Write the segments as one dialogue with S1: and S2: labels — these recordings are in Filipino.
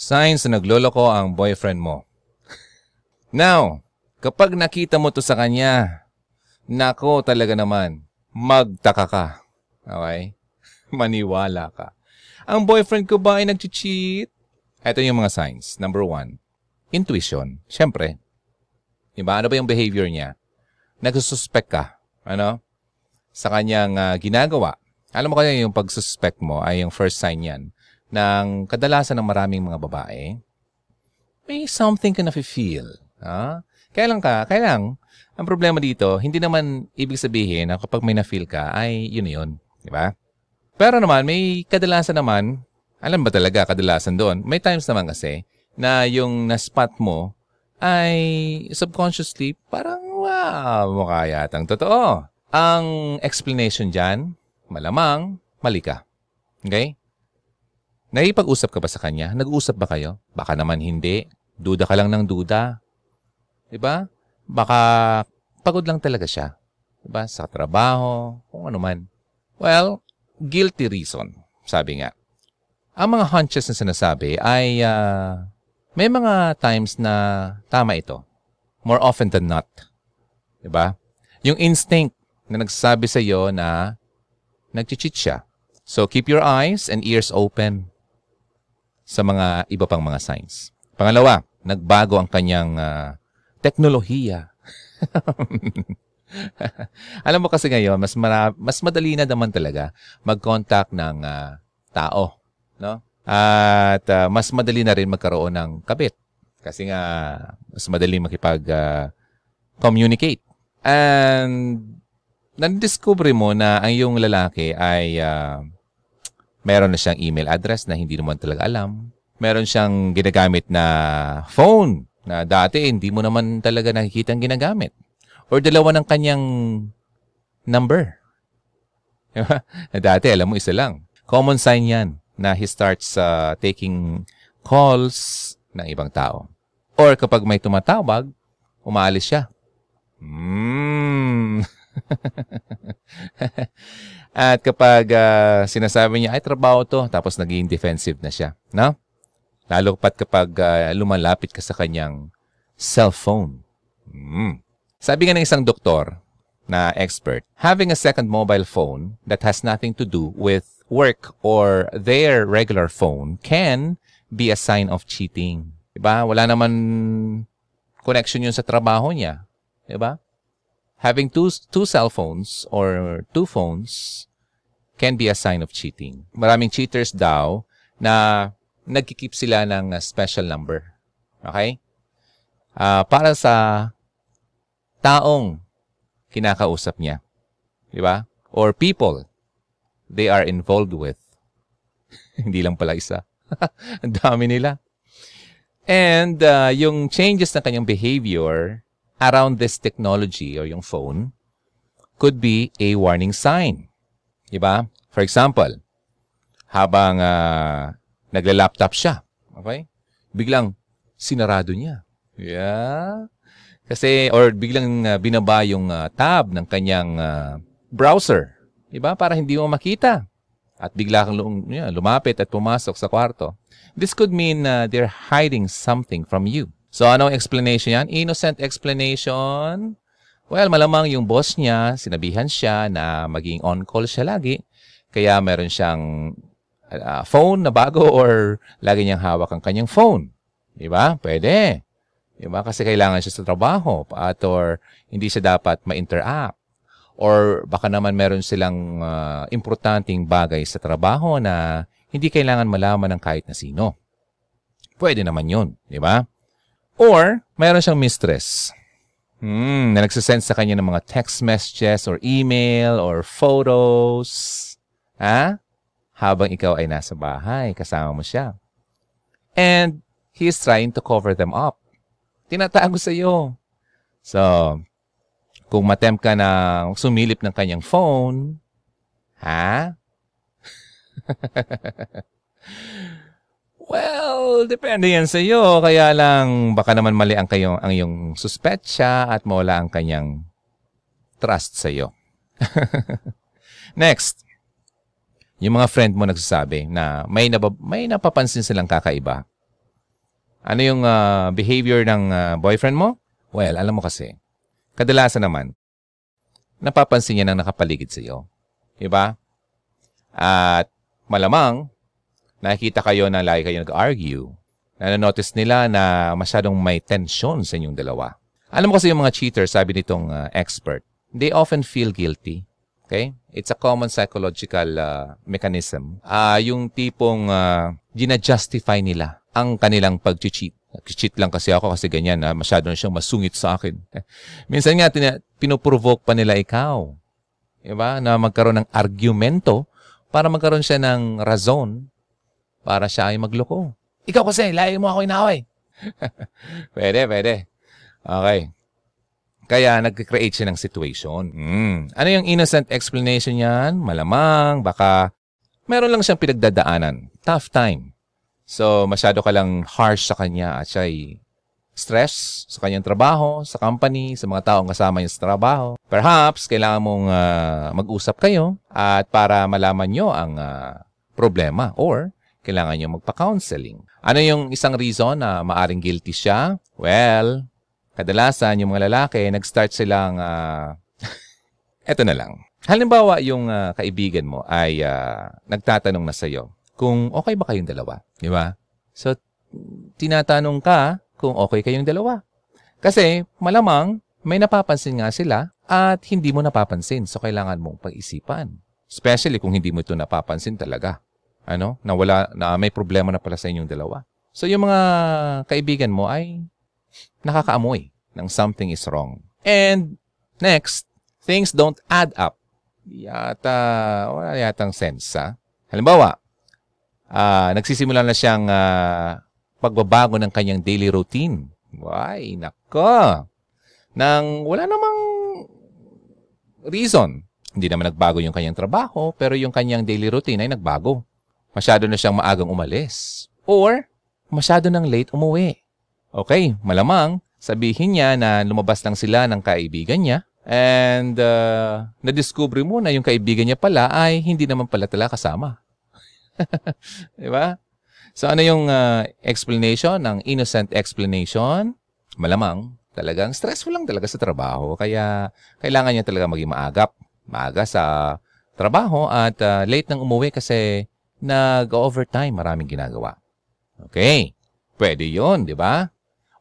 S1: Signs na nagloloko ang boyfriend mo. Now, kapag nakita mo to sa kanya, nako talaga naman, magtaka ka. Okay? Maniwala ka. Ang boyfriend ko ba ay nag-cheat? Ito yung mga signs. Number one, intuition. Siyempre. Diba? Ano ba yung behavior niya? Nagsususpect ka. Ano? Sa kanyang uh, ginagawa. Alam mo kaya yung pagsuspect mo ay yung first sign yan ng kadalasan ng maraming mga babae, may something ka na-feel. Ha? Kaya lang ka, kaya lang, ang problema dito, hindi naman ibig sabihin na kapag may na-feel ka, ay yun yun. Di ba? Pero naman, may kadalasan naman, alam ba talaga kadalasan doon? May times naman kasi na yung na-spot mo ay subconsciously parang wow, mukha yatang totoo. Ang explanation dyan, malamang, mali ka. Okay? Naipag-usap ka ba sa kanya? Nag-uusap ba kayo? Baka naman hindi. Duda ka lang ng duda. Diba? Baka pagod lang talaga siya. Diba? Sa trabaho, kung ano man. Well, guilty reason, sabi nga. Ang mga hunches na sinasabi ay uh, may mga times na tama ito. More often than not. Diba? Yung instinct na nagsasabi sa iyo na nag-cheat siya. So keep your eyes and ears open sa mga iba pang mga signs. Pangalawa, nagbago ang kanyang uh, teknolohiya. Alam mo kasi ngayon, mas mara- mas madali na naman talaga mag-contact ng uh, tao, no? At uh, mas madali na rin magkaroon ng kabit kasi nga mas madali makipag uh, communicate. And nandiscover mo na ang iyong lalaki ay uh, Meron na siyang email address na hindi naman talaga alam. Meron siyang ginagamit na phone na dati hindi mo naman talaga nakikita ang ginagamit. Or dalawa ng kanyang number. dati alam mo isa lang. Common sign yan na he starts uh, taking calls ng ibang tao. Or kapag may tumatawag, umaalis siya. Hmm. At kapag uh, sinasabi niya, ay trabaho to, tapos naging defensive na siya. No? Lalo pat kapag uh, lumalapit ka sa kanyang cellphone. Mm. Sabi nga ng isang doktor na expert, having a second mobile phone that has nothing to do with work or their regular phone can be a sign of cheating. Diba? Wala naman connection yun sa trabaho niya. Diba? Having two, two cell phones or two phones can be a sign of cheating. Maraming cheaters daw na nagkikip sila ng special number. Okay? Uh, para sa taong kinakausap niya. Di ba? Or people they are involved with. Hindi lang pala isa. Ang dami nila. And uh, yung changes na kanyang behavior around this technology or yung phone could be a warning sign. Diba? For example, habang uh, nagla-laptop siya, okay? Biglang sinarado niya. Yeah. Kasi, or biglang uh, binaba yung uh, tab ng kanyang uh, browser. Diba? Para hindi mo makita. At bigla kang lum- yeah, lumapit at pumasok sa kwarto. This could mean uh, they're hiding something from you. So, anong explanation yan? Innocent explanation. Well, malamang yung boss niya, sinabihan siya na maging on-call siya lagi. Kaya meron siyang uh, phone na bago or lagi niyang hawak ang kanyang phone. Di ba? Pwede. Di ba? Kasi kailangan siya sa trabaho at or hindi siya dapat ma-interact. Or baka naman meron silang uh, importanteng bagay sa trabaho na hindi kailangan malaman ng kahit na sino. Pwede naman yun. Di ba? Or, mayroon siyang mistress. Hmm, na nagsasend sa kanya ng mga text messages or email or photos. Ha? Habang ikaw ay nasa bahay, kasama mo siya. And he is trying to cover them up. Tinatago sa iyo. So, kung matem ka na sumilip ng kanyang phone, ha? Well, depende yan sa iyo. Kaya lang, baka naman mali ang, kayo, ang iyong suspetsya at mawala ang kanyang trust sa iyo. Next, yung mga friend mo nagsasabi na may, nabab- may napapansin silang kakaiba Ano yung uh, behavior ng uh, boyfriend mo? Well, alam mo kasi, kadalasan naman, napapansin niya nang nakapaligid sa iyo. Diba? At malamang, nakikita kayo na lagi kayo nag-argue. Na-notice nila na masyadong may tension sa inyong dalawa. Alam mo kasi yung mga cheaters, sabi nitong uh, expert, they often feel guilty. Okay? It's a common psychological uh, mechanism. Uh, yung tipong uh, gina-justify nila ang kanilang pag-cheat. Cheat lang kasi ako kasi ganyan, ha? masyado na siyang masungit sa akin. Minsan nga, tina- pinoprovoke pa nila ikaw. Diba? Na magkaroon ng argumento para magkaroon siya ng razon para siya ay magloko. Ikaw kasi, lahi mo ako inaway. pwede, pwede. Okay. Kaya nag-create siya ng situation. Mm. Ano yung innocent explanation niyan? Malamang, baka meron lang siyang pinagdadaanan. Tough time. So, masyado ka lang harsh sa kanya at siya ay stress sa kanyang trabaho, sa company, sa mga taong kasama niya sa trabaho. Perhaps, kailangan mong uh, mag-usap kayo at para malaman nyo ang uh, problema or kailangan nyo magpa-counseling. Ano yung isang reason na maaring guilty siya? Well, kadalasan yung mga lalaki, nag-start silang, uh, na lang. Halimbawa, yung uh, kaibigan mo ay uh, nagtatanong na sa'yo, kung okay ba kayong dalawa. Di ba? So, tinatanong ka kung okay kayong dalawa. Kasi malamang may napapansin nga sila at hindi mo napapansin. So, kailangan mong pag-isipan. Especially kung hindi mo ito napapansin talaga. Ano? Na wala, na may problema na pala sa inyong dalawa. So, yung mga kaibigan mo ay nakakaamoy ng something is wrong. And next, things don't add up. Yata, wala yatang sense, ha? Halimbawa, uh, nagsisimula na siyang uh, pagbabago ng kanyang daily routine. Why, nako. Nang wala namang reason. Hindi naman nagbago yung kanyang trabaho, pero yung kanyang daily routine ay nagbago. Masyado na siyang maagang umalis. Or, masyado nang late umuwi. Okay, malamang, sabihin niya na lumabas lang sila ng kaibigan niya and uh, na-discover mo na yung kaibigan niya pala ay hindi naman pala tala kasama. Di ba? So ano yung uh, explanation ng innocent explanation? Malamang, talagang stressful lang talaga sa trabaho. Kaya kailangan niya talaga maging maagap. Maaga sa trabaho at uh, late nang umuwi kasi nag-overtime. Maraming ginagawa. Okay. Pwede yon di ba?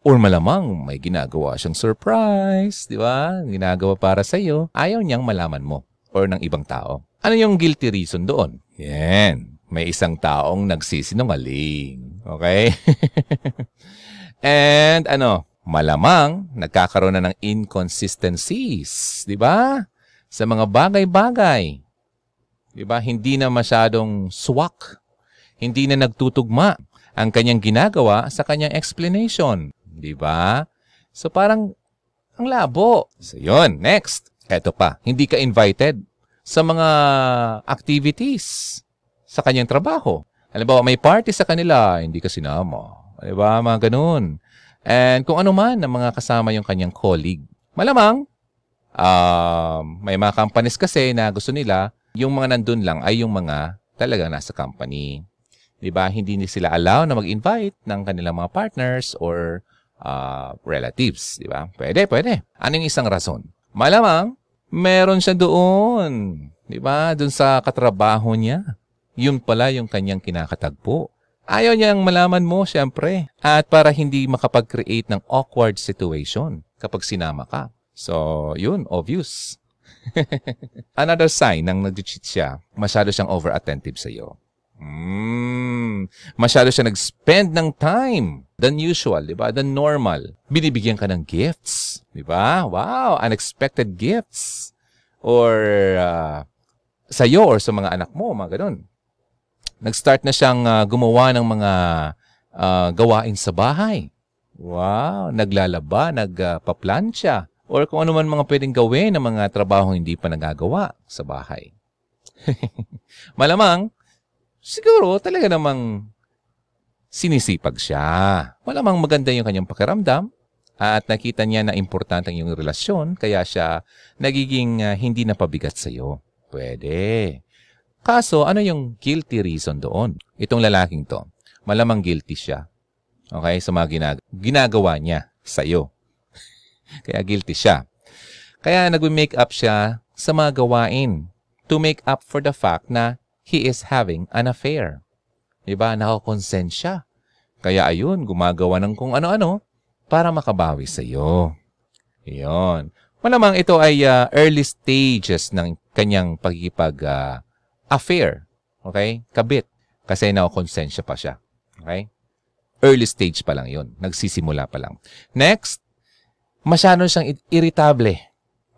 S1: Or malamang may ginagawa siyang surprise, di ba? Ginagawa para sa iyo. Ayaw niyang malaman mo or ng ibang tao. Ano yung guilty reason doon? Yan may isang taong nagsisinungaling. Okay? And ano, malamang nagkakaroon na ng inconsistencies, di ba? Sa mga bagay-bagay. Di ba? Hindi na masyadong swak. Hindi na nagtutugma ang kanyang ginagawa sa kanyang explanation. Di ba? So parang ang labo. So yun, next. Eto pa, hindi ka invited sa mga activities sa kanyang trabaho. Halimbawa, may party sa kanila, hindi ka sinama. Di ba? Mga ganun. And kung ano man ang mga kasama yung kanyang colleague. Malamang, uh, may mga companies kasi na gusto nila, yung mga nandun lang ay yung mga talagang nasa company. Di ba? Hindi sila allow na mag-invite ng kanilang mga partners or uh, relatives. Di ba? Pwede, pwede. Anong isang rason? Malamang, meron siya doon. Di ba? Doon sa katrabaho niya. Yun pala yung kanyang kinakatagpo. Ayaw niyang malaman mo, siyempre. At para hindi makapag-create ng awkward situation kapag sinama ka. So, yun, obvious. Another sign ng nag-cheat siya, masyado siyang over-attentive sa iyo. Mm, masyado siya nag-spend ng time than usual, di ba? Than normal. Binibigyan ka ng gifts, di ba? Wow, unexpected gifts. Or uh, sa iyo or sa mga anak mo, mga ganun nag-start na siyang uh, gumawa ng mga uh, gawain sa bahay. Wow, naglalaba, nagpaplansya, uh, or kung ano man mga pwedeng gawin ng mga trabaho hindi pa nagagawa sa bahay. Malamang, siguro talaga namang sinisipag siya. Malamang maganda yung kanyang pakiramdam at nakita niya na importante iyong relasyon kaya siya nagiging uh, hindi na pabigat sa iyo. Pwede. Kaso, ano yung guilty reason doon? Itong lalaking to, malamang guilty siya. Okay? Sa mga ginag- ginagawa niya sa'yo. Kaya guilty siya. Kaya nag-make up siya sa mga gawain to make up for the fact na he is having an affair. Diba? Nakakonsent siya. Kaya ayun, gumagawa ng kung ano-ano para makabawi sa iyo. Iyon. Malamang ito ay uh, early stages ng kanyang pagkikipag uh, affair. Okay? Kabit. Kasi nakakonsensya pa siya. Okay? Early stage pa lang yon Nagsisimula pa lang. Next, masyado siyang irritable.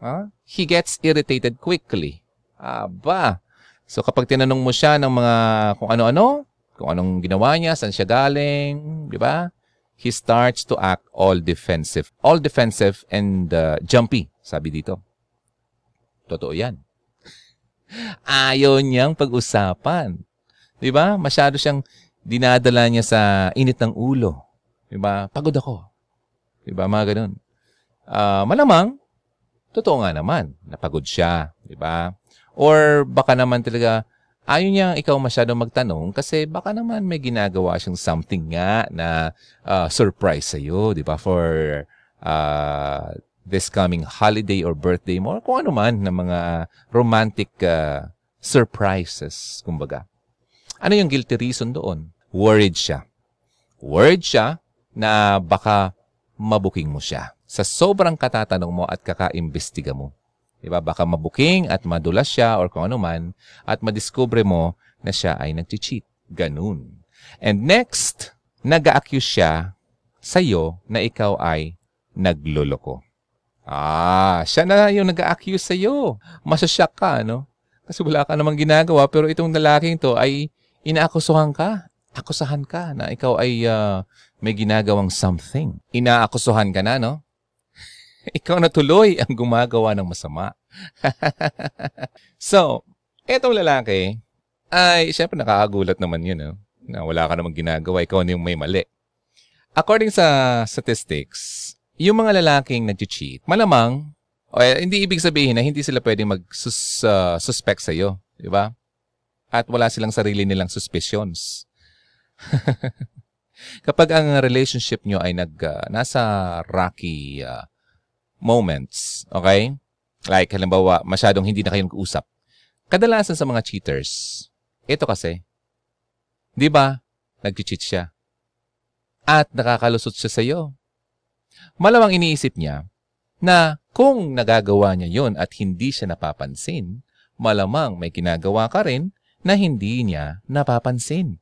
S1: Huh? He gets irritated quickly. Aba. So kapag tinanong mo siya ng mga kung ano-ano, kung anong ginawa niya, saan siya galing, di ba? He starts to act all defensive. All defensive and uh, jumpy, sabi dito. Totoo yan. Ayaw niyang pag-usapan. Di ba? Masyado siyang dinadala niya sa init ng ulo. Di ba? Pagod ako. Di ba? Mga ganun. Uh, malamang, totoo nga naman, napagod siya. Di ba? Or baka naman talaga, ayaw niya ikaw masyado magtanong kasi baka naman may ginagawa siyang something nga na uh, surprise sa iyo, 'di ba? For uh, this coming holiday or birthday mo or kung ano man ng mga romantic uh, surprises, kumbaga. Ano yung guilty reason doon? Worried siya. Worried siya na baka mabuking mo siya sa sobrang katatanong mo at kakaimbestiga mo. Diba? Baka mabuking at madulas siya or kung ano man at madiskubre mo na siya ay nag-cheat. Ganun. And next, nag-accuse siya sa iyo na ikaw ay nagloloko. Ah, siya na yung nag-accuse sa iyo. Masasyak ka, no? Kasi wala ka namang ginagawa pero itong lalaking to ay inaakusuhan ka. Akusahan ka na ikaw ay uh, may ginagawang something. Inaakusuhan ka na, no? Ikaw na tuloy ang gumagawa ng masama. so, etong lalaki, ay, syempre nakakagulat naman yun, no? na wala ka namang ginagawa, ikaw na yung may mali. According sa statistics, yung mga lalaking nag-cheat, malamang, o, eh, hindi ibig sabihin na hindi sila pwedeng mag-suspect uh, sa'yo, di ba? At wala silang sarili nilang suspicions. Kapag ang relationship nyo ay nag, uh, nasa rocky uh, moments, okay? Like, halimbawa, masyadong hindi na kayo nag-usap. Kadalasan sa mga cheaters, ito kasi, di ba, nag-cheat siya. At nakakalusot siya sa iyo. Malamang iniisip niya na kung nagagawa niya yon at hindi siya napapansin, malamang may ginagawa ka rin na hindi niya napapansin.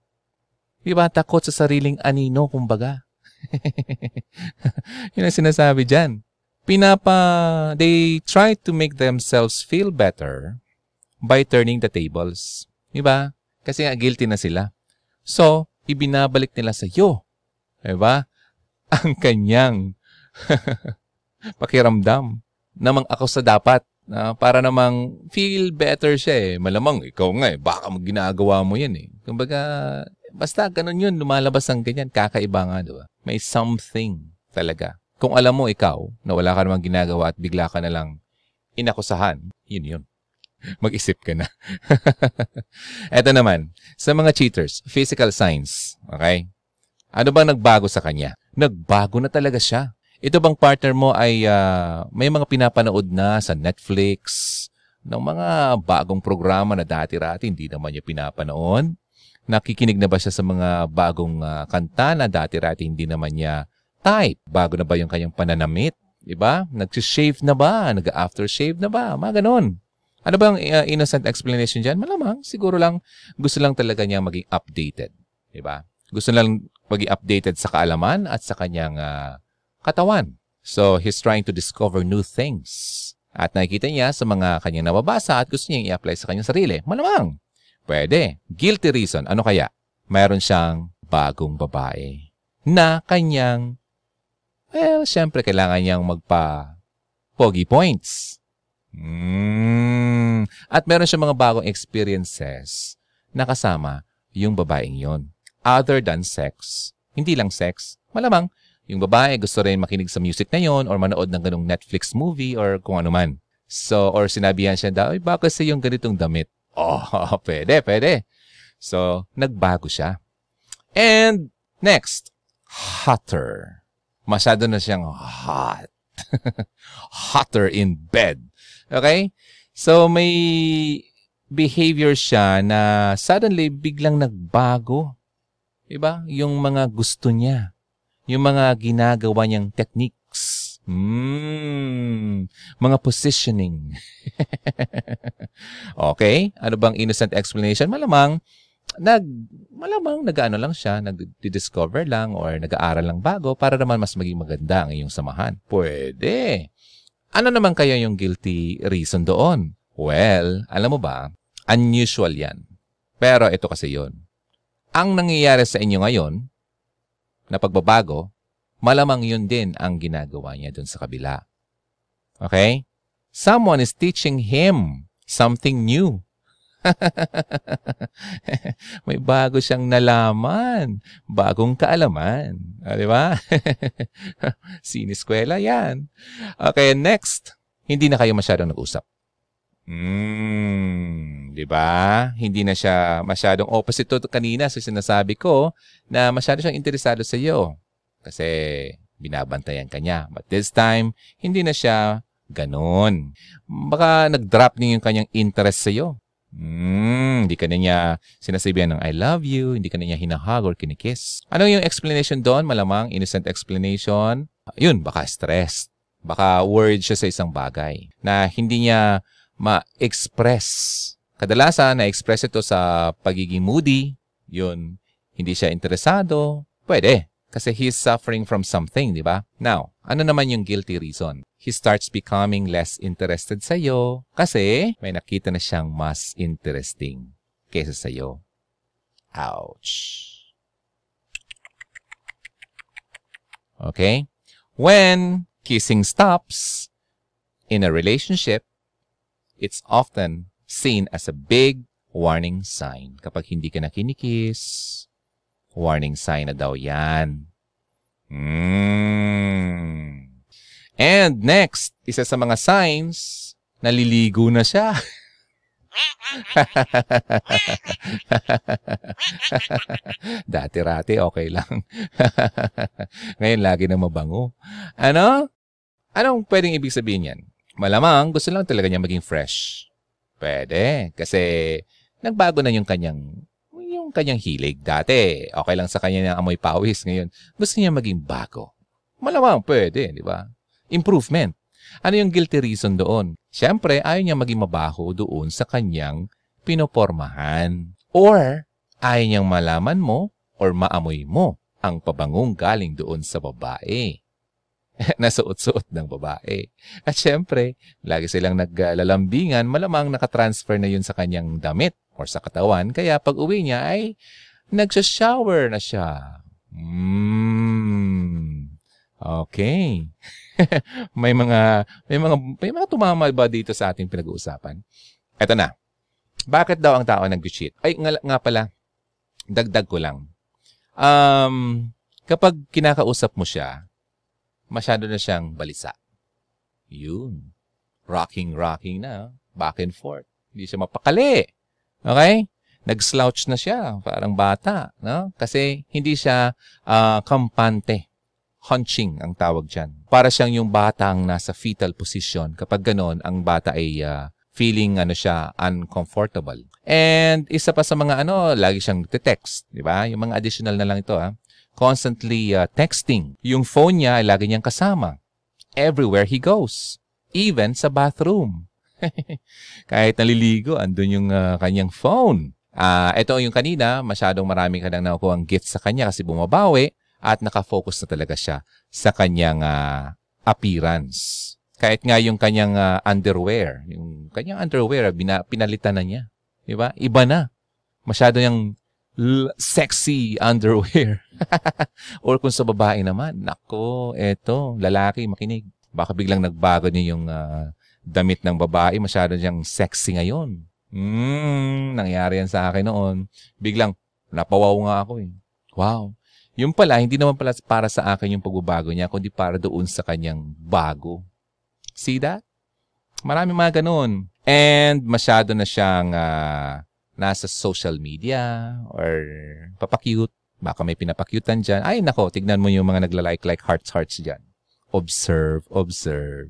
S1: Di ba? Takot sa sariling anino, kumbaga. Yun ang sinasabi dyan pinapa they try to make themselves feel better by turning the tables. Diba? Kasi nga guilty na sila. So, ibinabalik nila sa iyo. Diba? Ang kanyang pakiramdam. Namang ako sa dapat. Uh, para namang feel better siya eh. Malamang ikaw nga eh. Baka ginagawa mo yan eh. Kumbaga, basta ganun yun. Lumalabas ang ganyan. Kakaiba nga, diba? May something talaga kung alam mo ikaw na wala ka namang ginagawa at bigla ka na lang inakusahan, yun yun. Mag-isip ka na. Ito naman, sa mga cheaters, physical signs. Okay? Ano bang nagbago sa kanya? Nagbago na talaga siya. Ito bang partner mo ay uh, may mga pinapanood na sa Netflix ng mga bagong programa na dati-rati hindi naman niya pinapanood? Nakikinig na ba siya sa mga bagong uh, kanta na dati-rati hindi naman niya type. Bago na ba yung kanyang pananamit? Diba? Nag-shave na ba? Nag-aftershave na ba? Mga ganon. Ano bang uh, innocent explanation dyan? Malamang, siguro lang, gusto lang talaga niya maging updated. Diba? Gusto lang maging updated sa kaalaman at sa kanyang uh, katawan. So, he's trying to discover new things. At nakikita niya sa mga kanyang nababasa at gusto niyang i-apply sa kanyang sarili. Malamang. Pwede. Guilty reason. Ano kaya? Mayroon siyang bagong babae na kanyang well, syempre kailangan niyang magpa pogi points. Mm. At meron siya mga bagong experiences na kasama yung babaeng yon. Other than sex. Hindi lang sex. Malamang, yung babae gusto rin makinig sa music na yon or manood ng ganong Netflix movie or kung ano man. So, or sinabihan siya daw, ay baka sa yung ganitong damit. Oh, pwede, pwede. So, nagbago siya. And, next, hotter. Masyado na siyang hot. hotter in bed. Okay? So, may behavior siya na suddenly biglang nagbago. Diba? Yung mga gusto niya. Yung mga ginagawa niyang techniques. Hmm, mga positioning. okay? Ano bang innocent explanation? Malamang, nag, malamang nag-ano lang siya, nag-discover lang or nag-aaral lang bago para naman mas maging maganda ang iyong samahan. Pwede. Ano naman kaya yung guilty reason doon? Well, alam mo ba, unusual yan. Pero ito kasi yon. Ang nangyayari sa inyo ngayon, na pagbabago, malamang yun din ang ginagawa niya dun sa kabila. Okay? Someone is teaching him something new. May bago siyang nalaman. Bagong kaalaman. Ah, di ba? Siniskwela yan. Okay, next. Hindi na kayo masyadong nag-usap. Hmm, 'di ba? Hindi na siya masyadong opposite to kanina sa sinasabi ko na masyado siyang interesado sa iyo kasi binabantayan ka niya. But this time, hindi na siya ganon. Baka nag-drop niya yung kanyang interest sa iyo. Hmm, hindi ka na niya sinasabihan ng I love you, hindi ka na niya hinahag or kinikiss. Ano yung explanation doon? Malamang innocent explanation. Yun, baka stress. Baka worried siya sa isang bagay na hindi niya ma-express. Kadalasan, na-express ito sa pagiging moody. Yun, hindi siya interesado. Pwede. Kasi he's suffering from something, di ba? Now, ano naman yung guilty reason? He starts becoming less interested sa iyo kasi may nakita na siyang mas interesting kesa sa iyo. Ouch. Okay? When kissing stops in a relationship, it's often seen as a big warning sign. Kapag hindi ka na kinikis, warning sign na daw yan. Mm. And next, isa sa mga signs, naliligo na siya. Dati-rati, okay lang. Ngayon, lagi na mabango. Ano? Anong pwedeng ibig sabihin yan? Malamang gusto lang talaga niya maging fresh. Pwede. Kasi nagbago na yung kanyang yung kanyang hilig. Dati, okay lang sa kanya ng amoy pawis. Ngayon, gusto niya maging bago. Malamang pwede, di ba? Improvement. Ano yung guilty reason doon? Siyempre, ayaw niya maging mabaho doon sa kanyang pinopormahan. Or, ayaw niyang malaman mo or maamoy mo ang pabangong galing doon sa babae. nasuot-suot ng babae. At syempre, lagi silang naglalambingan, malamang nakatransfer na yun sa kanyang damit or sa katawan. Kaya pag uwi niya ay nagsha-shower na siya. Mm. Okay. may mga may mga may mga tumama ba dito sa ating pinag-uusapan? Eto na. Bakit daw ang tao nag-cheat? Ay nga, nga pala. Dagdag ko lang. Um, kapag kinakausap mo siya, masyado na siyang balisa. Yun. Rocking, rocking na. Back and forth. Hindi siya mapakali. Okay? Nag-slouch na siya. Parang bata. No? Kasi hindi siya uh, kampante. Hunching ang tawag dyan. Para siyang yung bata ang nasa fetal position. Kapag ganon, ang bata ay uh, feeling ano siya uncomfortable. And isa pa sa mga ano, lagi siyang text, di ba? Yung mga additional na lang ito ha constantly uh, texting. Yung phone niya ay lagi niyang kasama. Everywhere he goes. Even sa bathroom. Kahit naliligo, andun yung uh, kanyang phone. Uh, ito yung kanina, masyadong marami ka nang nakukuha ang gift sa kanya kasi bumabawi at nakafocus na talaga siya sa kanyang uh, appearance. Kahit nga yung kanyang uh, underwear, yung kanyang underwear, bina, pinalitan na niya. Diba? Iba na. Masyado yung sexy underwear. Or kung sa babae naman, nako, eto, lalaki, makinig. Baka biglang nagbago niya yung uh, damit ng babae, masyado niyang sexy ngayon. Hmm, nangyari yan sa akin noon. Biglang, napawaw nga ako eh. Wow. Yung pala, hindi naman pala para sa akin yung pagbabago niya, kundi para doon sa kanyang bago. See that? Marami mga ganun. And masyado na siyang uh, nasa social media or papakyut, Baka may pinapakyutan dyan. Ay, nako, tignan mo yung mga nagla-like-like hearts-hearts dyan. Observe, observe.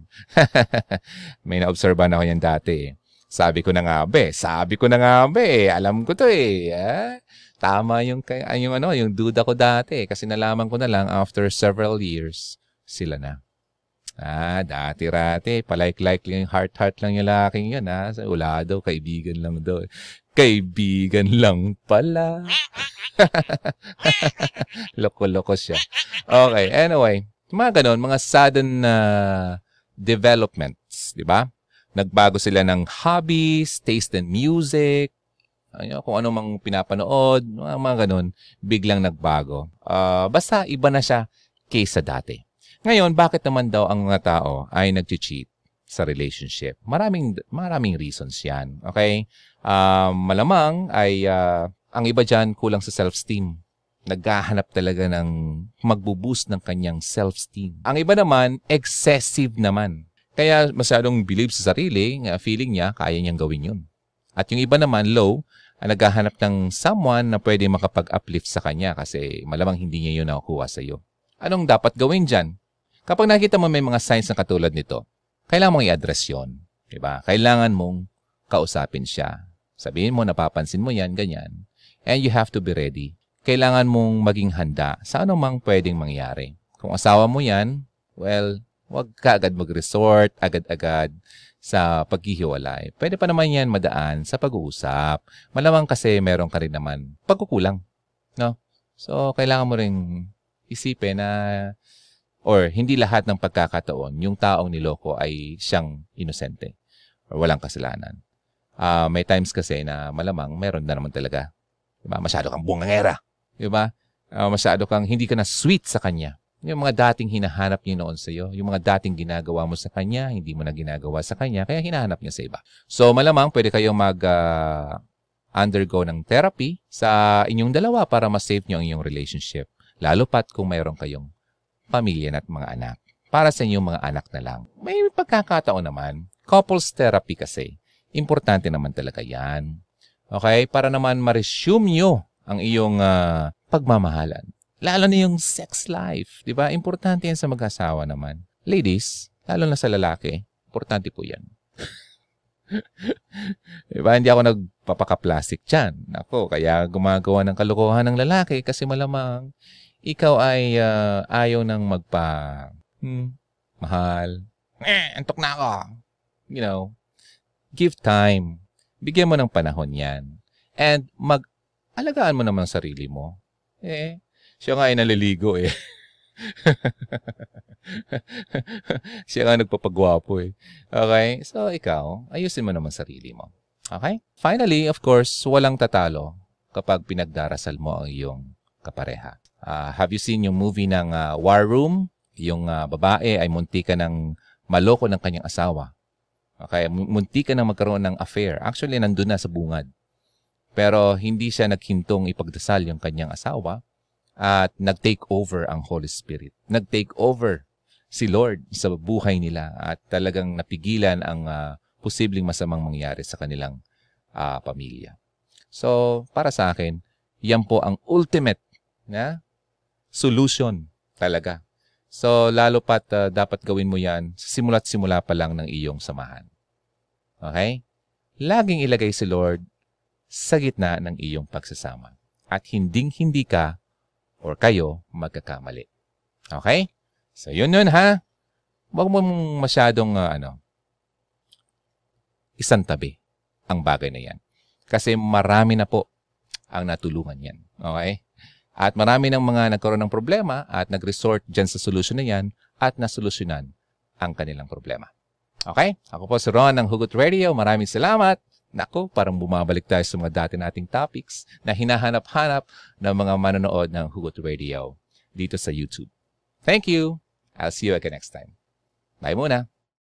S1: may na-observean ako yan dati. Sabi ko na nga, be, sabi ko na nga, be, alam ko to eh. Eh? Tama yung, yung, ano, yung duda ko dati. Kasi nalaman ko na lang after several years, sila na. Ah, dati-rati, palike-like lang yung heart-heart lang yung laking yun, ha? Sa ula daw, kaibigan lang daw. Kaibigan lang pala. Loko-loko siya. Okay, anyway. Mga ganun, mga sudden uh, developments, di ba? Nagbago sila ng hobbies, taste in music, ano, kung ano mang pinapanood, mga, mga ganun, biglang nagbago. Uh, basta iba na siya kaysa dati. Ngayon, bakit naman daw ang mga tao ay nag-cheat sa relationship? Maraming maraming reasons 'yan. Okay? Uh, malamang ay uh, ang iba diyan kulang sa self-esteem. Naghahanap talaga ng magbo-boost ng kanyang self-esteem. Ang iba naman, excessive naman. Kaya masyadong believe sa sarili, feeling niya, kaya niyang gawin yun. At yung iba naman, low, naghahanap ng someone na pwede makapag-uplift sa kanya kasi malamang hindi niya yun nakukuha sa iyo. Anong dapat gawin dyan? Kapag nakita mo may mga signs na katulad nito, kailangan mong i-address yun. Diba? Kailangan mong kausapin siya. Sabihin mo, napapansin mo yan, ganyan. And you have to be ready. Kailangan mong maging handa sa anumang pwedeng mangyari. Kung asawa mo yan, well, wag ka agad mag-resort, agad-agad sa paghihiwalay. Pwede pa naman yan madaan sa pag-uusap. Malamang kasi meron ka rin naman pagkukulang. No? So, kailangan mo rin isipin na or hindi lahat ng pagkakataon yung taong niloko ay siyang inosente or walang kasalanan. Uh, may times kasi na malamang meron na naman talaga. Diba? Masyado kang bungangera. Diba? Uh, masyado kang hindi ka na sweet sa kanya. Yung mga dating hinahanap niya noon sa iyo, yung mga dating ginagawa mo sa kanya, hindi mo na ginagawa sa kanya, kaya hinahanap niya sa iba. So malamang pwede kayong mag uh, undergo ng therapy sa inyong dalawa para ma-save niyo ang inyong relationship. Lalo pat kung mayroon kayong pamilya at mga anak. Para sa inyong mga anak na lang. May pagkakataon naman, couples therapy kasi. Importante naman talaga yan. Okay? Para naman ma-resume nyo ang iyong uh, pagmamahalan. Lalo na yung sex life. Di ba? Importante yan sa mag-asawa naman. Ladies, lalo na sa lalaki, importante po yan. diba? Hindi ako nagpapaka-plastic dyan. Ako, kaya gumagawa ng kalokohan ng lalaki kasi malamang ikaw ay uh, ayaw nang magpa hmm, mahal. Eh, antok na ako. You know, give time. Bigyan mo ng panahon yan. And mag-alagaan mo naman sarili mo. Eh, siya nga ay naliligo eh. siya nga nagpapagwapo eh. Okay? So, ikaw, ayusin mo naman sarili mo. Okay? Finally, of course, walang tatalo kapag pinagdarasal mo ang iyong kapareha. Uh, have you seen yung movie ng uh, War Room? Yung uh, babae ay munti ka ng maloko ng kanyang asawa. Okay, munti ka ng magkaroon ng affair. Actually, nandun na sa bungad. Pero hindi siya naghintong ipagdasal yung kanyang asawa at nag-take over ang Holy Spirit. Nag-take over si Lord sa buhay nila at talagang napigilan ang uh, posibleng masamang mangyari sa kanilang uh, pamilya. So, para sa akin, yan po ang ultimate na solution talaga. So, lalo pat uh, dapat gawin mo yan simula't simula pa lang ng iyong samahan. Okay? Laging ilagay si Lord sa gitna ng iyong pagsasama. At hinding-hindi ka or kayo magkakamali. Okay? So, yun yun ha. Huwag mo masyadong uh, ano, isang tabi ang bagay na yan. Kasi marami na po ang natulungan yan. Okay? At marami ng mga nagkaroon ng problema at nag-resort dyan sa solusyon na yan at nasolusyonan ang kanilang problema. Okay? Ako po si Ron ng Hugot Radio. Maraming salamat. Nako, parang bumabalik tayo sa mga dati nating topics na hinahanap-hanap ng mga manonood ng Hugot Radio dito sa YouTube. Thank you. I'll see you again next time. Bye muna.